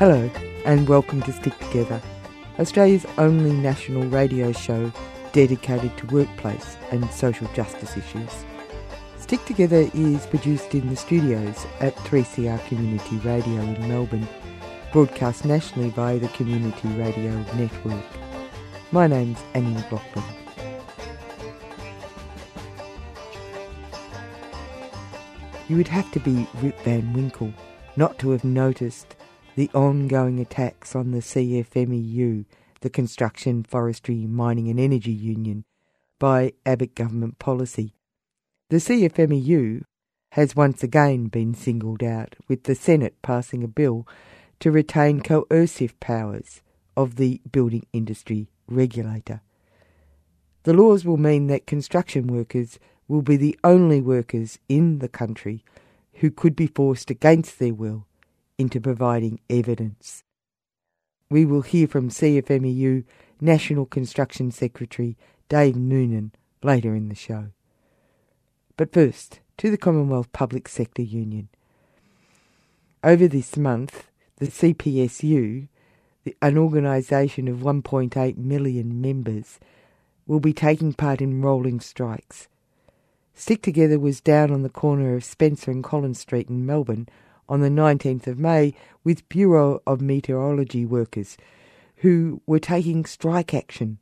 Hello, and welcome to Stick Together, Australia's only national radio show dedicated to workplace and social justice issues. Stick Together is produced in the studios at 3CR Community Radio in Melbourne, broadcast nationally via the Community Radio Network. My name's Annie McLaughlin. You would have to be Rip Van Winkle not to have noticed the ongoing attacks on the CFMEU, the Construction, Forestry, Mining and Energy Union, by Abbott government policy. The CFMEU has once again been singled out, with the Senate passing a bill to retain coercive powers of the building industry regulator. The laws will mean that construction workers will be the only workers in the country who could be forced against their will into providing evidence. We will hear from CFMEU National Construction Secretary Dave Noonan later in the show. But first, to the Commonwealth Public Sector Union. Over this month, the CPSU, an organisation of 1.8 million members, will be taking part in rolling strikes Stick Together was down on the corner of Spencer and Collins Street in Melbourne on the 19th of May with Bureau of Meteorology workers who were taking strike action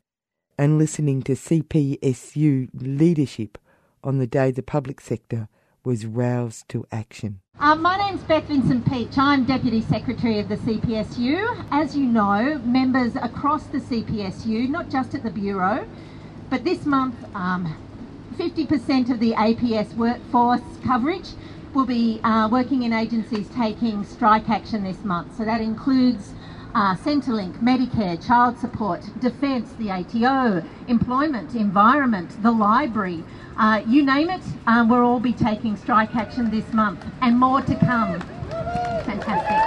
and listening to CPSU leadership on the day the public sector was roused to action. Um, my name's Beth Vincent Pietsch. I'm Deputy Secretary of the CPSU. As you know, members across the CPSU, not just at the Bureau, but this month um, 50% of the APS workforce coverage will be uh, working in agencies taking strike action this month. So that includes uh, Centrelink, Medicare, child support, defence, the ATO, employment, environment, the library, uh, you name it, uh, we'll all be taking strike action this month and more to come. Fantastic.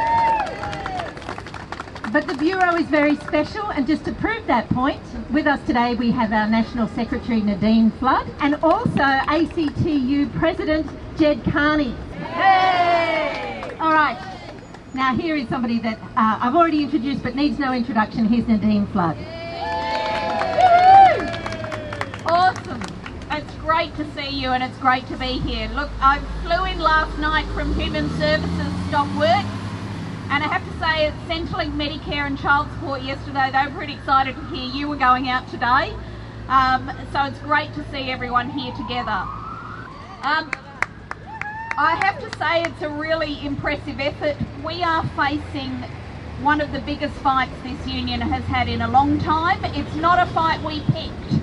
But the Bureau is very special, and just to prove that point, with us today we have our National Secretary Nadine Flood and also ACTU President Ged Kearney. Hey! All right. Now here is somebody that uh, I've already introduced but needs no introduction. Here's Nadine Flood. Awesome. It's great to see you and it's great to be here. Look, I flew in last night from Human Services Stop Work and I have to say, at Centrelink Medicare and Child Support yesterday, they were pretty excited to hear you were going out today. Um, so it's great to see everyone here together. Um, I have to say, it's a really impressive effort. We are facing one of the biggest fights this union has had in a long time. It's not a fight we picked.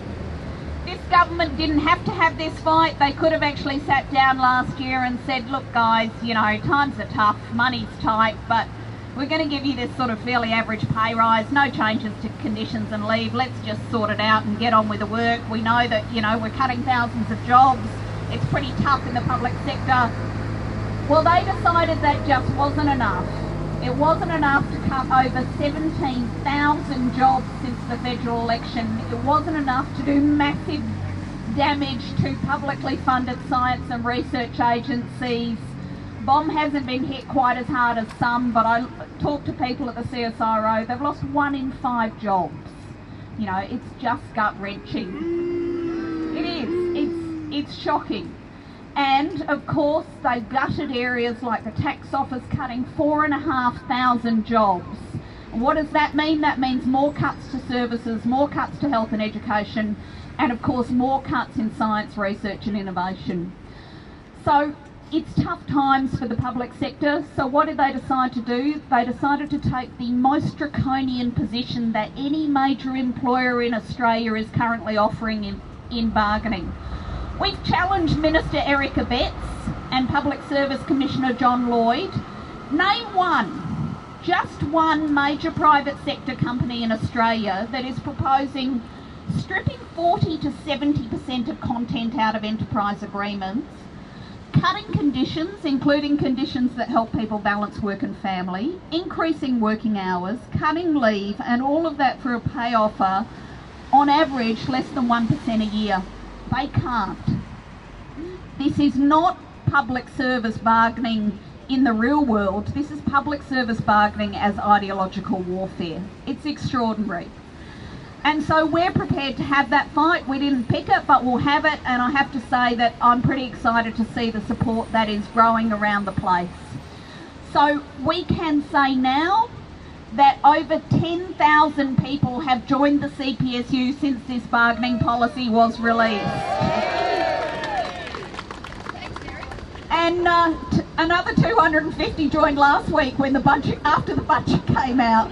This government didn't have to have this fight. They could have actually sat down last year and said, look, guys, you know, times are tough, money's tight, but we're going to give you this sort of fairly average pay rise, no changes to conditions and leave. Let's just sort it out and get on with the work. We know that, you know, we're cutting thousands of jobs. It's pretty tough in the public sector. Well, they decided that just wasn't enough. It wasn't enough to cut over 17,000 jobs since the federal election. It wasn't enough to do massive damage to publicly funded science and research agencies BoM hasn't been hit quite as hard as some, but I talk to people at the CSIRO, they've lost one in five jobs. You know, it's just gut wrenching. It's shocking. And of course, they've gutted areas like the tax office, cutting four and a half thousand jobs. what does that mean? That means more cuts to services, more cuts to health and education, and of course, more cuts in science, research, and innovation. So it's tough times for the public sector, so what did they decide to do? They decided to take the most draconian position that any major employer in Australia is currently offering in, in bargaining. We've challenged Minister Eric Abetz and Public Service Commissioner John Lloyd. Name one, just one major private sector company in Australia that is proposing stripping 40 to 70% of content out of enterprise agreements cutting conditions, including conditions that help people balance work and family, increasing working hours, cutting leave, and all of that for a pay offer on average less than 1% a year. They can't. This is not public service bargaining in the real world, this is public service bargaining as ideological warfare. It's extraordinary. And so we're prepared to have that fight. We didn't pick it, but we'll have it. And I have to say that I'm pretty excited to see the support that is growing around the place. So we can say now that over 10,000 people have joined the CPSU since this bargaining policy was released. And uh, another 250 joined last week when the budget after the budget came out.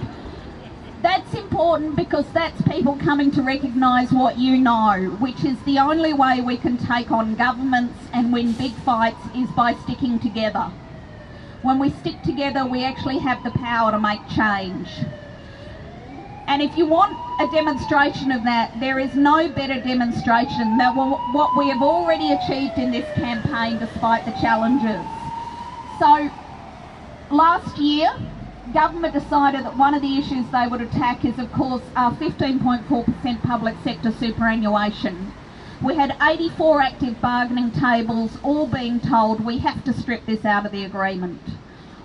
That's important because that's people coming to recognise what you know, which is the only way we can take on governments and win big fights is by sticking together. When we stick together, we actually have the power to make change. And if you want a demonstration of that, there is no better demonstration than what we have already achieved in this campaign despite the challenges. So, last year, government decided that one of the issues they would attack is, of course, our 15.4% public sector superannuation. We had 84 active bargaining tables, all being told we have to strip this out of the agreement.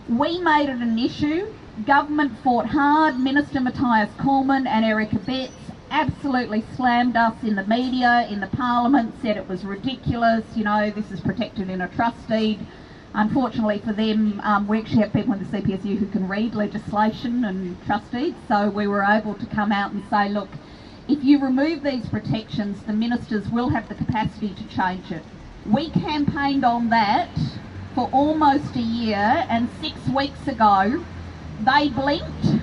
We made it an issue. Government fought hard. Minister Matthias Cormann and Eric Abetz absolutely slammed us in the media, in the parliament, said it was ridiculous, you know, this is protected in a trust deed. Unfortunately for them, um, we actually have people in the CPSU who can read legislation and trust deeds, so we were able to come out and say, look, if you remove these protections, the ministers will have the capacity to change it. We campaigned on that for almost a year, and six weeks ago, they blinked.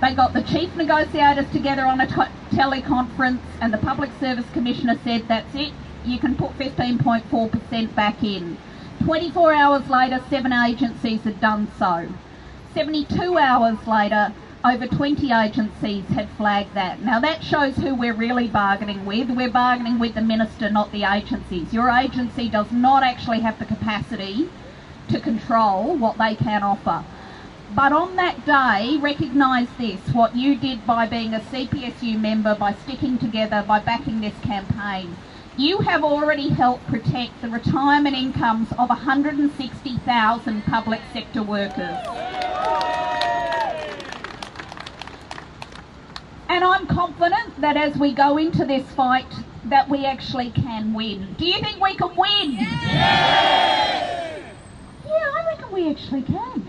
They got the chief negotiators together on a t- teleconference, and the Public Service Commissioner said, That's it, you can put 15.4% back in. 24 hours later, seven agencies had done so. 72 hours later, over 20 agencies had flagged that. Now that shows who we're really bargaining with. We're bargaining with the minister, not the agencies. Your agency does not actually have the capacity to control what they can offer. But on that day, recognise this what you did by being a CPSU member, by sticking together, by backing this campaign. You have already helped protect the retirement incomes of 160,000 public sector workers. And I'm confident that as we go into this fight, that we actually can win. Do you think we can win? Yeah, I reckon we actually can.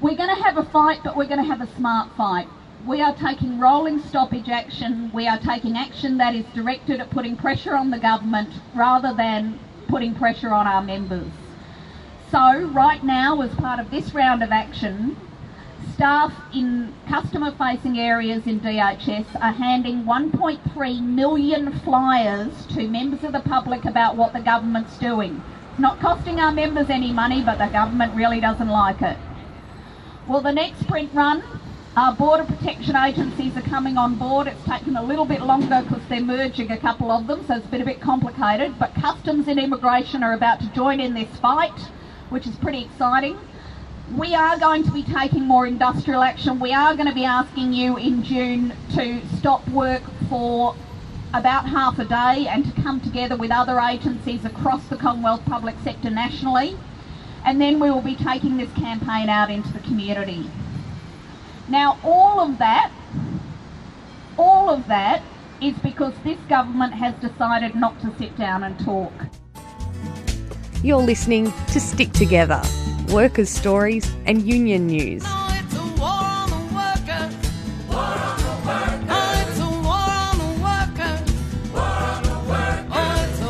We're going to have a fight, but we're going to have a smart fight. We are taking rolling stoppage action. We are taking action that is directed at putting pressure on the government rather than putting pressure on our members. So, right now, as part of this round of action, staff in customer facing areas in DHS are handing 1.3 million flyers to members of the public about what the government's doing. It's not costing our members any money, but the government really doesn't like it. Well, the next print run our border protection agencies are coming on board. It's taken a little bit longer because they're merging a couple of them, so it's been a bit complicated. But customs and immigration are about to join in this fight, which is pretty exciting. We are going to be taking more industrial action. We are going to be asking you in June to stop work for about half a day and to come together with other agencies across the Commonwealth public sector nationally. And then we will be taking this campaign out into the community. Now, all of that, all of that is because this government has decided not to sit down and talk. You're listening to Stick Together, workers' stories and union news.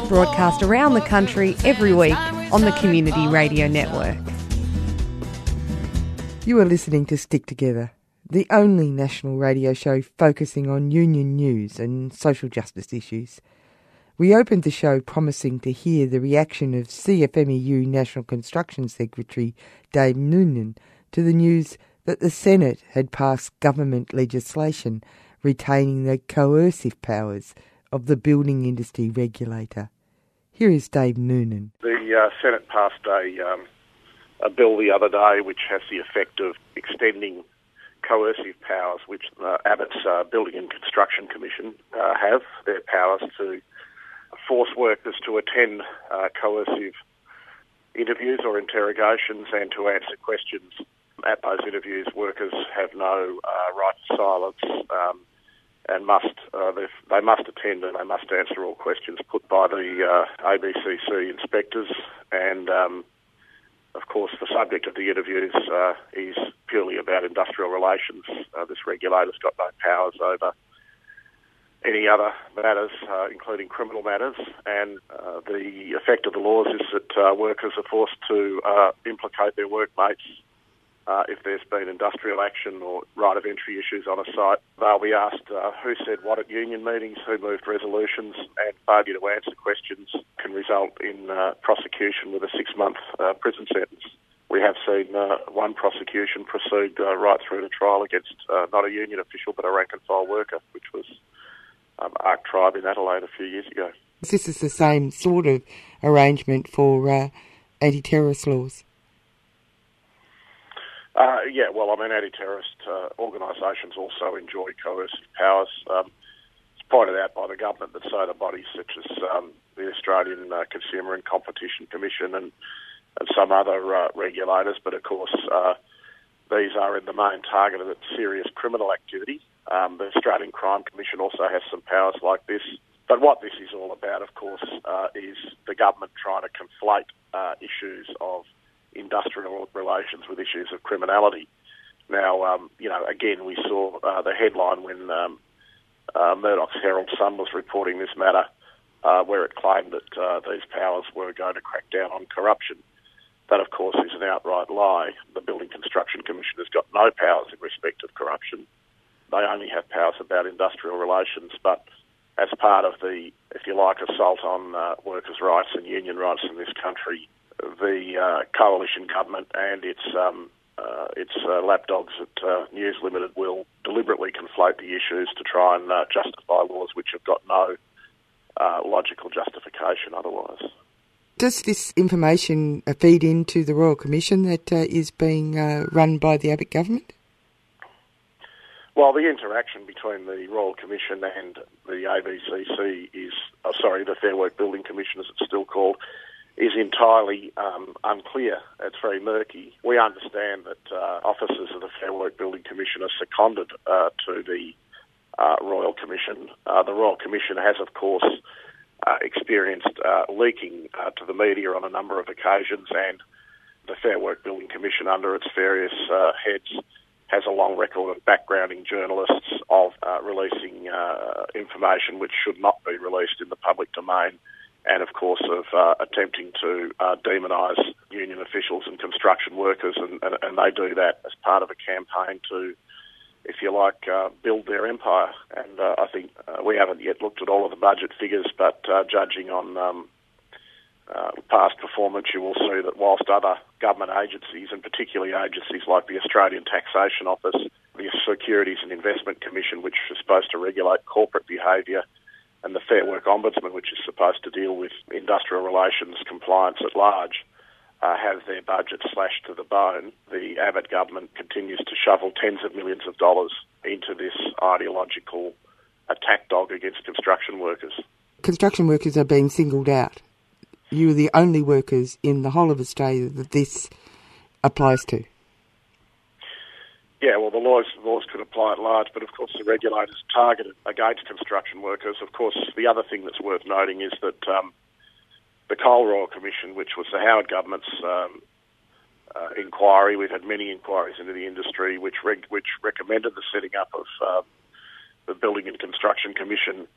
Broadcast around the country every week on the Community Radio Network. You are listening to Stick Together the only national radio show focusing on union news and social justice issues. We opened the show promising to hear the reaction of CFMEU National Construction Secretary Dave Noonan to the news that the Senate had passed government legislation retaining the coercive powers of the building industry regulator. Here is Dave Noonan. The uh, Senate passed a, um, a bill the other day which has the effect of extending coercive powers which uh, Abbott's uh, Building and Construction Commission uh, have. Their powers to force workers to attend uh, coercive interviews or interrogations and to answer questions at those interviews. Workers have no uh, right to silence um, and must uh, they must attend and they must answer all questions put by the uh, ABCC inspectors. And um, of course, the subject of the interviews uh, is purely about industrial relations. Uh, this regulator's got no powers over any other matters, uh, including criminal matters. And uh, the effect of the laws is that uh, workers are forced to uh, implicate their workmates uh, if there's been industrial action or right of entry issues on a site. They'll be asked uh, who said what at union meetings, who moved resolutions, and failure to answer questions can result in prosecution with a six-month prison sentence. We have seen one prosecution proceed right through to trial against not a union official but a rank and file worker, which was um, Ark Tribe in Adelaide a few years ago. This is the same sort of arrangement for uh, anti-terrorist laws. Uh, yeah, well, I mean, anti-terrorist uh, organisations also enjoy coercive powers. Um, it's pointed out by the government that so do bodies such as um, the Australian uh, Consumer and Competition Commission and, and some other uh, regulators, but of course uh, these are in the main targeted at serious criminal activity. Um, the Australian Crime Commission also has some powers like this. But what this is all about, of course, uh, is the government trying to conflate uh, issues of industrial relations with issues of criminality. Now, um, you know, again, we saw uh, the headline when um, uh, Murdoch's Herald Sun was reporting this matter, uh, where it claimed that uh, these powers were going to crack down on corruption. That, of course, is an outright lie. The Building Construction Commission has got no powers in respect of corruption they only have powers about industrial relations, but as part of the, if you like, assault on uh, workers' rights and union rights in this country, the uh, coalition government and its um, uh, its uh, lapdogs at uh, News Limited will deliberately conflate the issues to try and uh, justify laws which have got no logical justification otherwise. Does this information feed into the Royal Commission that is being run by the Abbott government? Well, the interaction between the Royal Commission and the ABCC is, oh, sorry, the Fair Work Building Commission, as it's still called, is entirely um, unclear. It's very murky. We understand that uh, officers of the Fair Work Building Commission are seconded uh, to the uh, Royal Commission. Uh, the Royal Commission has, of course, uh, experienced uh, leaking to the media on a number of occasions, and the Fair Work Building Commission, under its various heads, has a long record of backgrounding journalists, of uh, releasing uh, information which should not be released in the public domain, and of course of uh, attempting to uh, demonise union officials and construction workers, and, and, and, they do that as part of a campaign to, if you like, uh, build their empire. And uh, I think we haven't yet looked at all of the budget figures, but judging on um, past performance, you will see that whilst other government agencies, and particularly agencies like the Australian Taxation Office, the Securities and Investment Commission, which is supposed to regulate corporate behaviour, and the Fair Work Ombudsman, which is supposed to deal with industrial relations compliance at large, uh, have their budget slashed to the bone. The Abbott government continues to shovel tens of millions of dollars into this ideological attack dog against construction workers. Construction workers are being singled out you are the only workers in the whole of Australia that this applies to. Yeah, well, the laws laws could apply at large, but of course the regulators targeted against construction workers. Of course, the other thing that's worth noting is that um, the Cole Royal Commission, which was the Howard government's um, uh, inquiry, we've had many inquiries into the industry, which which recommended the setting up of uh, the Building and Construction Commission.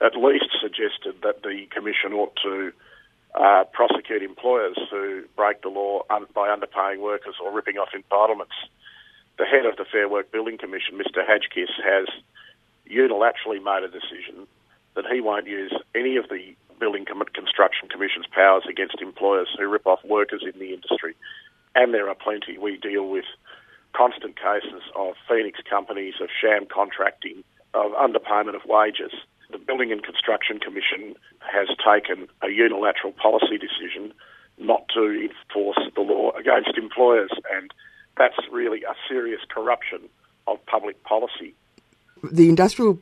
At least suggested that the commission ought to uh, prosecute employers who break the law un- by underpaying workers or ripping off entitlements. The head of the Fair Work Building Commission, Mr. Hadgkiss, has unilaterally made a decision that he won't use any of the Building Construction Commission's powers against employers who rip off workers in the industry. And there are plenty. We deal with constant cases of Phoenix companies, of sham contracting, of underpayment of wages Building and Construction Commission has taken a unilateral policy decision not to enforce the law against employers, and that's really a serious corruption of public policy. The industrial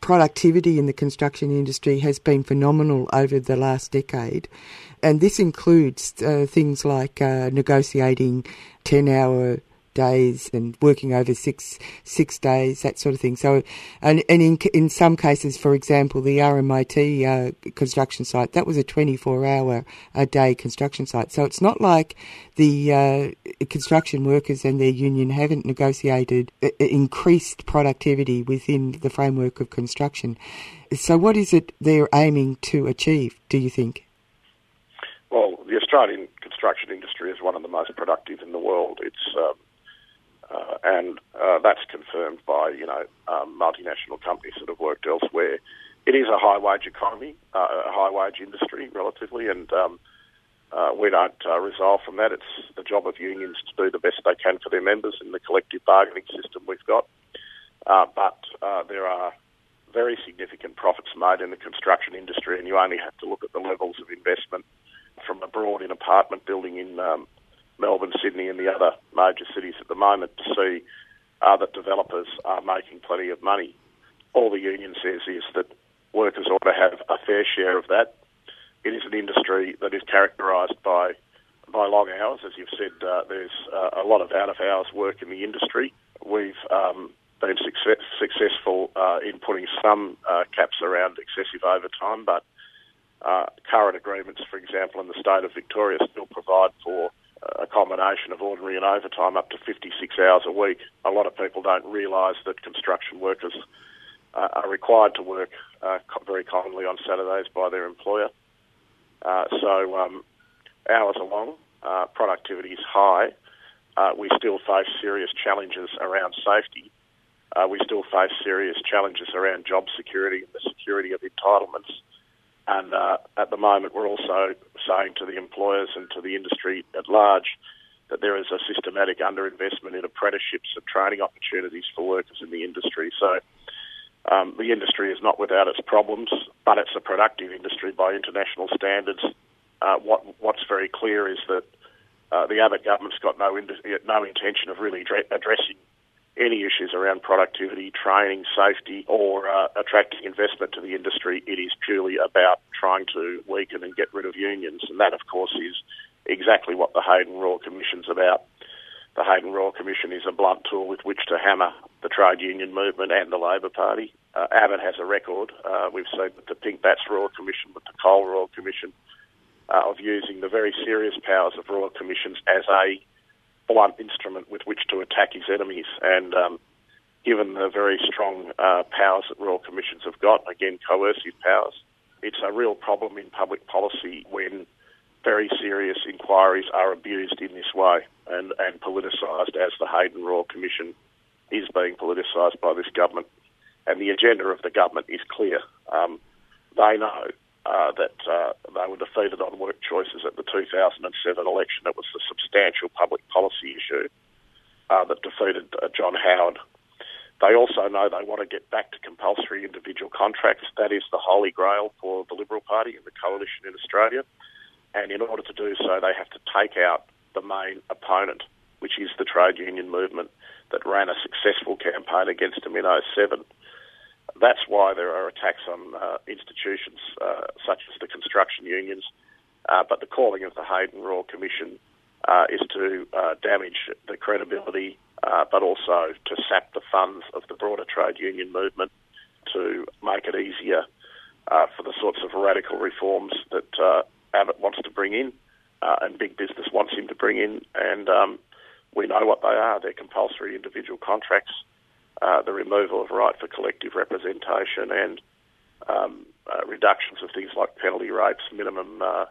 productivity in the construction industry has been phenomenal over the last decade. And this includes uh, things like uh, negotiating 10 hour days and working over six six days, that sort of thing. So, and, and in in some cases, for example, the RMIT uh, construction site that was a twenty four hour a day construction site. So it's not like the uh, construction workers and their union haven't negotiated uh, increased productivity within the framework of construction. So, what is it they're aiming to achieve? Do you think? Well, the Australian construction industry is one of the most productive in the world. It's um, uh, and uh, that's confirmed by you know um, multinational companies that have worked elsewhere. It is a high wage economy, uh, a high wage industry relatively, and um, uh, we don't uh, resolve from that. It's the job of unions to do the best they can for their members in the collective bargaining system we've got. Uh, but there are very significant profits made in the construction industry, and you only have to look at the levels of investment from abroad in apartment building in um, Melbourne, Sydney, and the other major cities at the moment to see uh, that developers are making plenty of money. All the union says is that workers ought to have a fair share of that. It is an industry that is characterised by by long hours, as you've said. Uh, there's uh, a lot of out of hours work in the industry. We've um, been success, successful uh, in putting some uh, caps around excessive overtime, but uh, current agreements, for example, in the state of Victoria, still provide for a combination of ordinary and overtime up to 56 hours a week. A lot of people don't realise that construction workers uh, are required to work uh, very commonly on Saturdays by their employer. Uh, so um, hours are long, uh, productivity is high. Uh, we still face serious challenges around safety. Uh, we still face serious challenges around job security and the security of entitlements. And uh, at the moment, we're also saying to the employers and to the industry at large that there is a systematic underinvestment in apprenticeships and training opportunities for workers in the industry. So um, the industry is not without its problems, but it's a productive industry by international standards. Uh, what, what's very clear is that uh, the Abbott government's got no, in, no intention of really addressing any issues around productivity, training, safety, or uh, attracting investment to the industry. It is purely about trying to weaken and get rid of unions, and that, of course, is exactly what the Heydon Royal Commission's about. The Heydon Royal Commission is a blunt tool with which to hammer the trade union movement and the Labor Party. Uh, Abbott has a record. Uh, we've seen the Pink Batts Royal Commission, with the Cole Royal Commission, uh, of using the very serious powers of Royal Commissions as a blunt instrument with which to attack his enemies. And um, given the very strong uh, powers that royal commissions have got, again, coercive powers, it's a real problem in public policy when very serious inquiries are abused in this way and, and politicised, as the Heydon Royal Commission is being politicised by this government. And the agenda of the government is clear. Um, they know uh, that uh, they were defeated on work choices at the 2007 election. It was a substantial public policy issue uh, that defeated uh, John Howard. They also know they want to get back to compulsory individual contracts. That is the holy grail for the Liberal Party and the coalition in Australia. And in order to do so, they have to take out the main opponent, which is the trade union movement that ran a successful campaign against them in 07 that's why there are attacks on uh, institutions uh, such as the construction unions. Uh, but the calling of the Heydon Royal Commission uh, is to damage the credibility, but also to sap the funds of the broader trade union movement to make it easier for the sorts of radical reforms that Abbott wants to bring in and big business wants him to bring in. And um, we know what they are. They're compulsory individual contracts uh, the removal of right for collective representation and um, uh, reductions of things like penalty rates, minimum uh,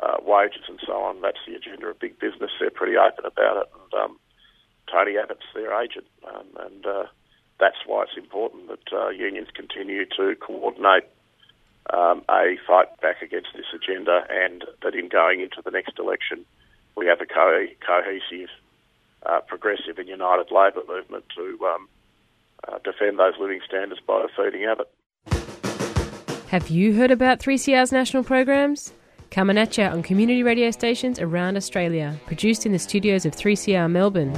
uh, wages, and so on. That's the agenda of big business. They're pretty open about it. And um, Tony Abbott's their agent, um, and uh, that's why it's important that unions continue to coordinate um, a fight back against this agenda, and that in going into the next election, we have a co- cohesive, progressive, and united Labor movement to um, uh, defend those living standards by defeating Abbott. Have you heard about 3CR's national programs? Coming at you on community radio stations around Australia, produced in the studios of 3CR Melbourne.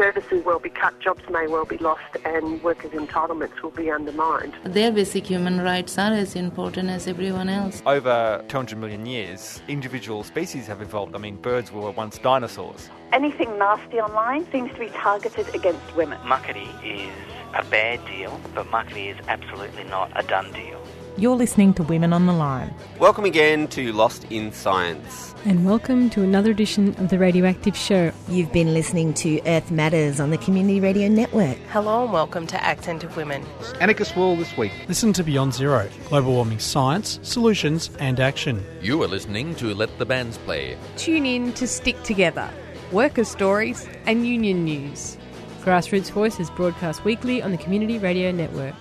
So services will be cut, jobs may well be lost, and workers' entitlements will be undermined. Their basic human rights are as important as everyone else. Over 200 million years, individual species have evolved. I mean, birds were once dinosaurs. Anything nasty online seems to be targeted against women. Muckaty is a bad deal, but muckaty is absolutely not a done deal. You're listening to Women on the Line. Welcome again to Lost in Science. And welcome to another edition of the Radioactive Show. You've been listening to Earth Matters on the Community Radio Network. Hello and welcome to Accent of Women. Anarchist World this week. Listen to Beyond Zero, global warming science, solutions and action. You are listening to Let the Bands Play. Tune in to Stick Together, worker stories and union news. Grassroots Voice is broadcast weekly on the Community Radio Network.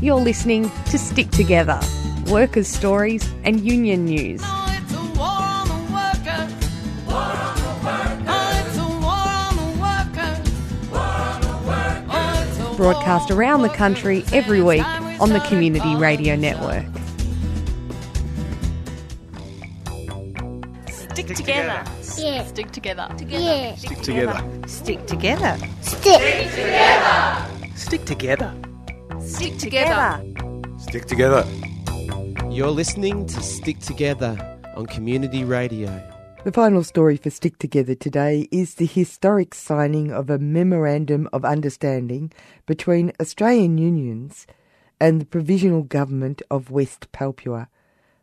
You're listening to Stick Together, workers' stories and union news. Broadcast around the country every week on the Community Radio Network. Stick together. Yeah. Stick together. Yeah. Stick together. Stick together. Stick together. Stick together. Stick together. Stick together. Stick together. You're listening to Stick Together on Community Radio. The final story for Stick Together today is the historic signing of a Memorandum of Understanding between Australian unions and the Provisional Government of West Papua.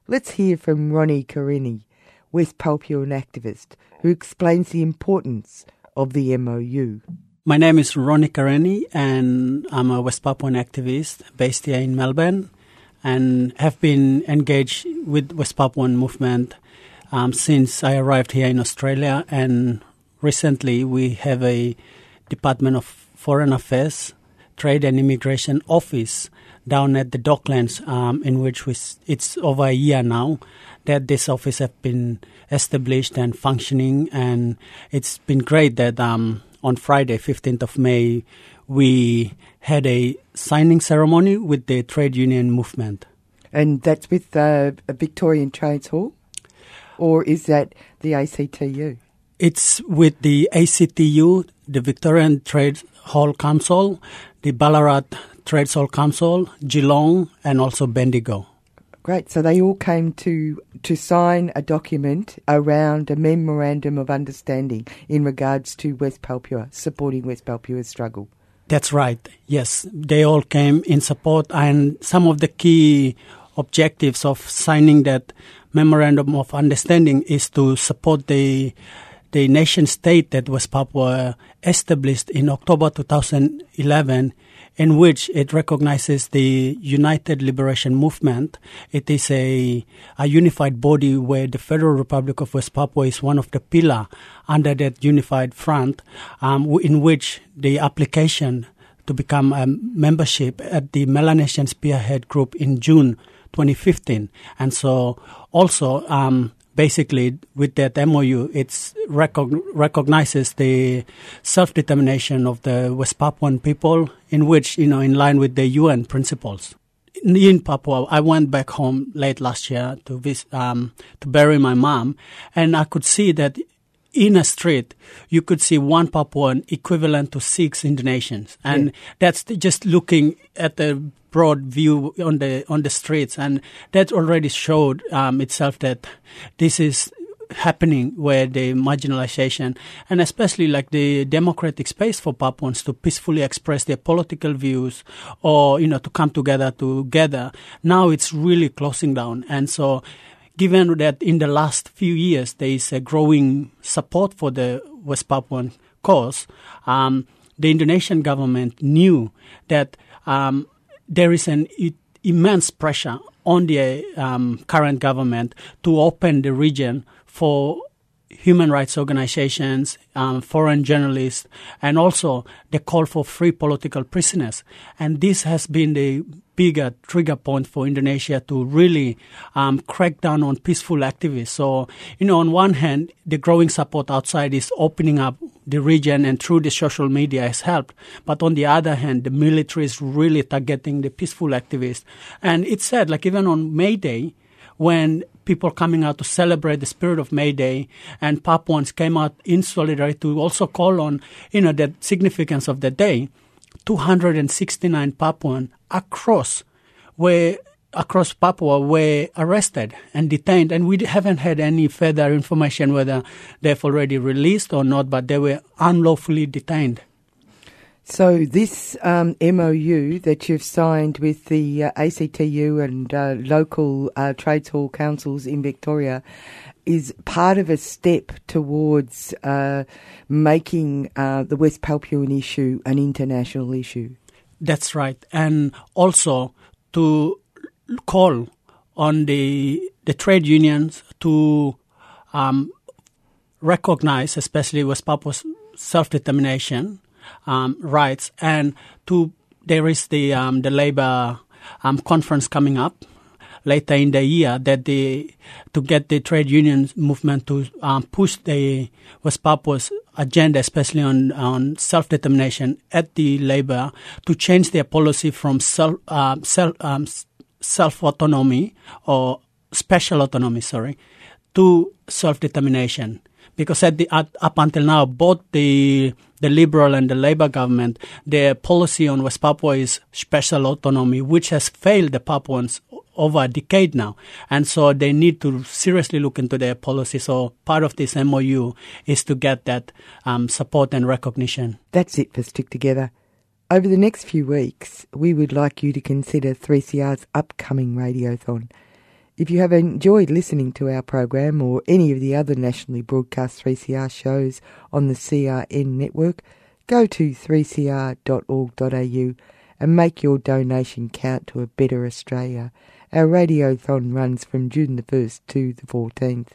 Let's hear from Ronnie Kareni, West Papuan activist, who explains the importance of the MOU. My name is Ronnie Kareni, and I'm a West Papuan activist based here in Melbourne, and have been engaged with West Papuan movement um, since I arrived here in Australia. And recently, we have a Department of Foreign Affairs, Trade and Immigration Office down at the Docklands, um, in which we, it's over a year now that this office have been established and functioning, and it's been great that um, on Friday, 15th of May, we had a signing ceremony with the trade union movement. And that's with uh, a Victorian Trades Hall? Or is that the ACTU? It's with the ACTU, the Victorian Trades Hall Council, the Ballarat Trades Hall Council, Geelong, and also Bendigo. Great. So they all came to to sign a document around a memorandum of understanding in regards to West Papua, supporting West Papua's struggle. That's right. Yes, they all came in support, and some of the key objectives of signing that memorandum of understanding is to support the the nation state that West Papua established in October 2011 in which it recognizes the United Liberation Movement. It is a, a unified body where the Federal Republic of West Papua is one of the pillar under that unified front, um, in which the application to become a membership at the Melanesian Spearhead Group in June 2015. And so also, um, basically with that MOU, it recog- recognizes the self-determination of the West Papuan people, in which you know, in line with the UN principles. In, in Papua, I went back home late last year to visit, um, to bury my mom, and I could see that in a street, you could see one Papuan equivalent to six Indonesians, and yeah. that's just looking at the broad view on the on the streets, and that already showed um, itself that this is happening where the marginalization and especially like the democratic space for Papuans to peacefully express their political views or you know to come together together. Now it's really closing down. And so given that in the last few years there is a growing support for the West Papuan cause um, the Indonesian government knew that um, there is an immense pressure on the um, current government to open the region for human rights organizations, um, foreign journalists, and also the call for free political prisoners. And this has been the bigger trigger point for Indonesia to really um, crack down on peaceful activists. So, you know, on one hand, the growing support outside is opening up the region and through the social media has helped. But on the other hand, the military is really targeting the peaceful activists. And it's said, like even on May Day, when people coming out to celebrate the spirit of May Day, and Papuans came out in solidarity to also call on, you know, the significance of the day. 269 Papuan across were across Papua were arrested and detained, and we haven't had any further information whether they've already released or not, but they were unlawfully detained. So this um, MOU that you've signed with the uh, ACTU and uh, local uh, trades hall councils in Victoria is part of a step towards uh, making uh, the West Papuan issue an international issue. That's right, and also to call on the the trade unions to um, recognize, especially West Papua's self determination um, rights, and to there is the um, the labor um, conference coming up later in the year that the to get the trade union movement to um, push the West Papua's agenda, especially on on self determination at the labor, to change their policy from self uh, self um, self autonomy or special autonomy, sorry, to self determination because at the at, up until now, both the the Liberal and the Labour government, their policy on West Papua is special autonomy, which has failed the Papuans over a decade now, and so they need to seriously look into their policy. So part of this MOU is to get that um, support and recognition. That's it for Stick Together. Over the next few weeks, we would like you to consider 3CR's upcoming radiothon. If you have enjoyed listening to our program or any of the other nationally broadcast 3CR shows on the CRN network, go to 3cr.org.au and make your donation count to a better Australia. Our radiothon runs from June the 1st to the 14th.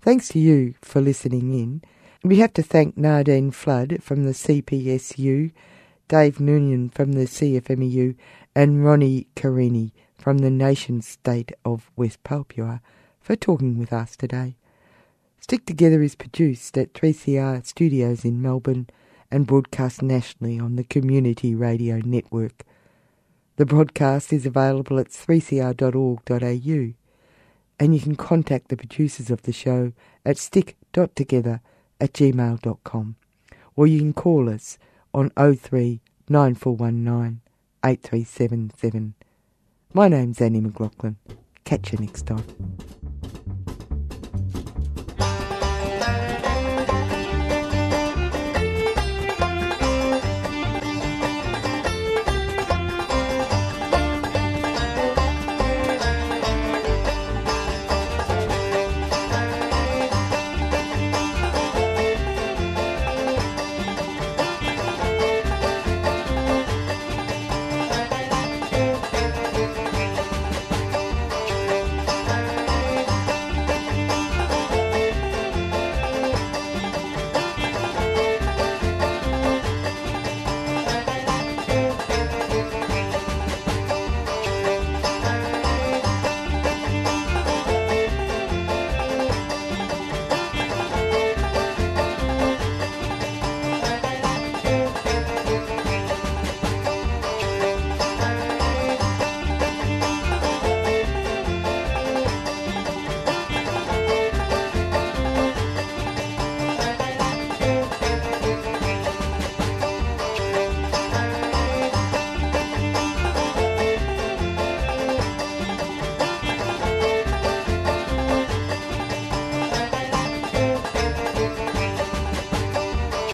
Thanks to you for listening in. We have to thank Nadine Flood from the CPSU, Dave Noonan from the CFMEU, and Ronnie Kareni from the nation state of West Papua for talking with us today. Stick Together is produced at 3CR Studios in Melbourne and broadcast nationally on the Community Radio Network. The broadcast is available at 3cr.org.au and you can contact the producers of the show at stick.together at gmail.com or you can call us on 03 9419 8377. My name's Annie McLaughlin. Catch you next time.